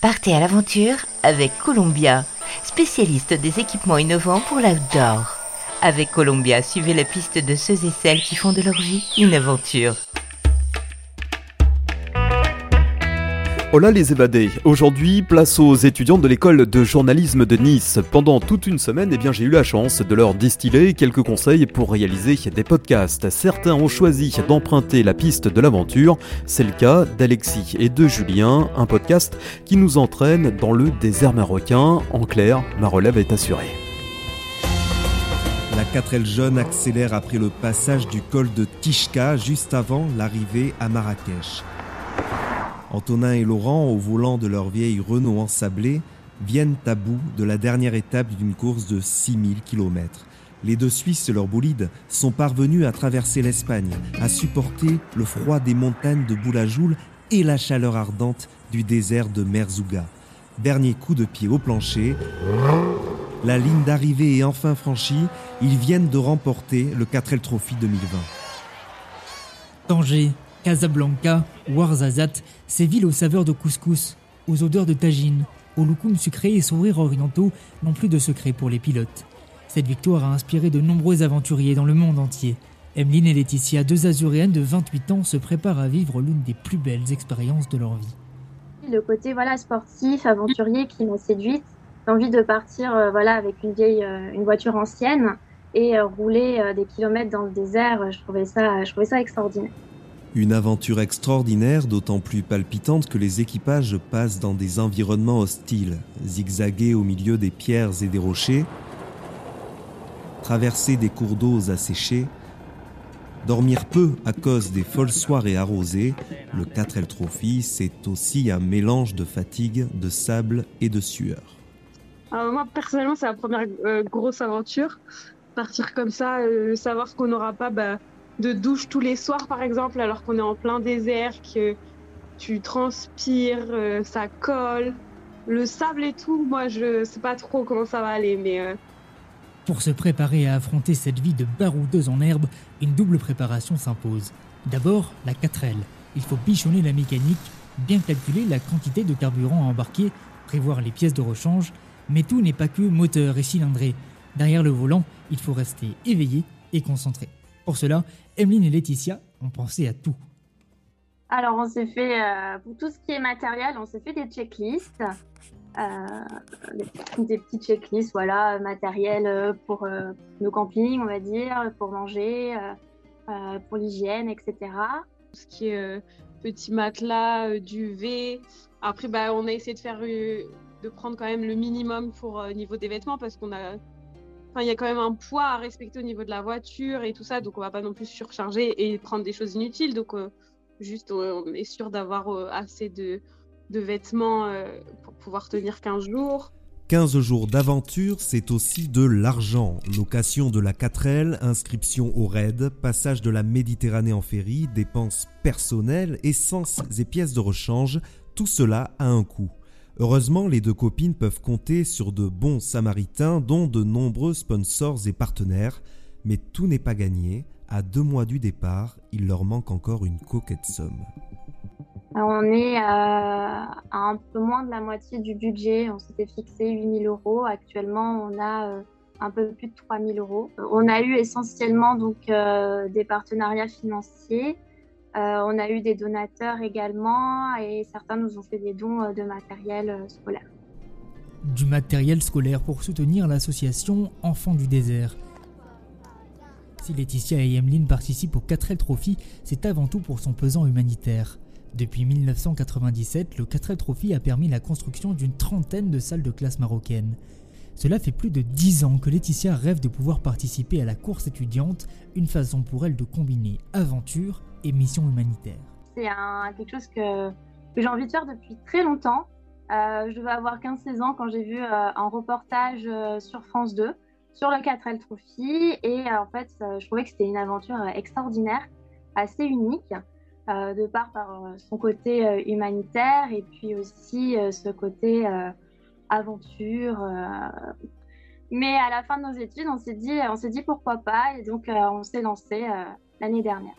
Partez à l'aventure avec Columbia, spécialiste des équipements innovants pour l'outdoor. Avec Columbia, suivez la piste de ceux et celles qui font de leur vie une aventure. Hola les évadés. Aujourd'hui, place aux étudiants de l'école de journalisme de Nice. Pendant toute une semaine, eh bien, j'ai eu la chance de leur distiller quelques conseils pour réaliser des podcasts. Certains ont choisi d'emprunter la piste de l'aventure. C'est le cas d'Alexis et de Julien, un podcast qui nous entraîne dans le désert marocain. En clair, ma relève est assurée. La 4L jeune accélère après le passage du col de Tishka juste avant l'arrivée à Marrakech. Antonin et Laurent, au volant de leur vieille Renault ensablée, viennent à bout de la dernière étape d'une course de 6000 km. Les deux Suisses et leurs bolides sont parvenus à traverser l'Espagne, à supporter le froid des montagnes de Boulajoul et la chaleur ardente du désert de Merzouga. Dernier coup de pied au plancher, la ligne d'arrivée est enfin franchie, ils viennent de remporter le 4L Trophy 2020. Tanger, Casablanca, Ouarzazate, ces villes aux saveurs de couscous, aux odeurs de tagine, aux loukoums sucrés et sourires orientaux n'ont plus de secret pour les pilotes. Cette victoire a inspiré de nombreux aventuriers dans le monde entier. Emeline et Laetitia, deux azuréennes de 28 ans, se préparent à vivre l'une des plus belles expériences de leur vie. Le côté voilà sportif, aventurier qui m'a séduite, l'envie de partir euh, voilà avec une vieille euh, une voiture ancienne et euh, rouler des kilomètres dans le désert, je trouvais ça je trouvais ça extraordinaire. Une aventure extraordinaire, d'autant plus palpitante que les équipages passent dans des environnements hostiles, zigzaguer au milieu des pierres et des rochers, traverser des cours d'eau asséchés, dormir peu à cause des folles soirées arrosées, le 4L Trophy, c'est aussi un mélange de fatigue, de sable et de sueur. Alors moi, personnellement, c'est la première euh, grosse aventure. Partir comme ça, euh, savoir qu'on n'aura pas bah, de douche tous les soirs, par exemple, alors qu'on est en plein désert, que tu transpires, euh, ça colle. Le sable et tout, moi, je sais pas trop comment ça va aller, mais. Euh, Pour se préparer à affronter cette vie de baroudeuse en herbe, une double préparation s'impose. D'abord, la 4L. Il faut bichonner la mécanique, bien calculer la quantité de carburant à embarquer, prévoir les pièces de rechange, mais tout n'est pas que moteur et cylindré. Derrière le volant, il faut rester éveillé et concentré. Pour cela, Emeline et Laetitia ont pensé à tout. Alors, on s'est fait, euh, pour tout ce qui est matériel, on s'est fait des checklists. Euh, des, petites checklists, voilà, matériel euh, pour nos campings, on va dire, pour manger, pour l'hygiène, etc. Tout ce qui est petit matelas, duvet. Après, bah, on a essayé de faire, de prendre quand même le minimum pour niveau des vêtements parce qu'on a il y a quand même un poids à respecter au niveau de la voiture et tout ça, donc on va pas non plus surcharger et prendre des choses inutiles. Donc, euh, juste, on est sûr d'avoir euh, assez de, vêtements euh, pour pouvoir tenir 15 jours. 15 jours d'aventure, c'est aussi de l'argent. Location de la 4L, inscription au RAID, passage de la Méditerranée en ferry, dépenses personnelles, essence et pièces de rechange, tout cela a un coût. Heureusement, les deux copines peuvent compter sur de bons samaritains, dont de nombreux sponsors et partenaires, mais tout n'est pas gagné. À deux mois du départ, il leur manque encore une coquette somme. On est à un peu moins de la moitié du budget. On s'était fixé 8000 euros. Actuellement, on a euh, un peu plus de 3000 euros. On a eu essentiellement donc euh, des partenariats financiers euh, on a eu des donateurs également et certains nous ont fait des dons euh, de matériel euh, scolaire. Du matériel scolaire pour soutenir l'association Enfants du désert. Si Laetitia et Emeline participent au 4L Trophy, c'est avant tout pour son pesant humanitaire. Depuis 1997, le 4L Trophy a permis la construction d'une trentaine de salles de classe marocaines. Cela fait plus de dix ans que Laetitia rêve de pouvoir participer à la course étudiante, une façon pour elle de combiner aventure et mission humanitaire. C'est quelque chose que, j'ai envie de faire depuis très longtemps. Euh, je vais avoir 15-16 ans quand j'ai vu euh, un reportage euh, sur France 2 sur le 4L Trophy et en fait je trouvais que c'était une aventure extraordinaire, assez unique, de part par son côté humanitaire et puis aussi ce côté aventure. Mais à la fin de nos études, on s'est dit, on s'est dit pourquoi pas et donc on s'est lancé l'année dernière.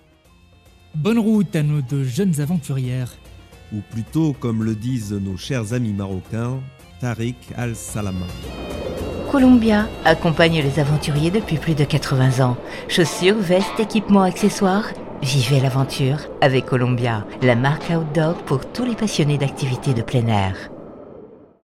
Bonne route à nos deux jeunes aventurières. ou plutôt, comme le disent nos chers amis marocains, Tariq al-Salama. Columbia accompagne les aventuriers depuis plus de 80 ans. Chaussures, vestes, équipements, accessoires. Vivez l'aventure avec Columbia, la marque outdoor pour tous les passionnés d'activités de plein air.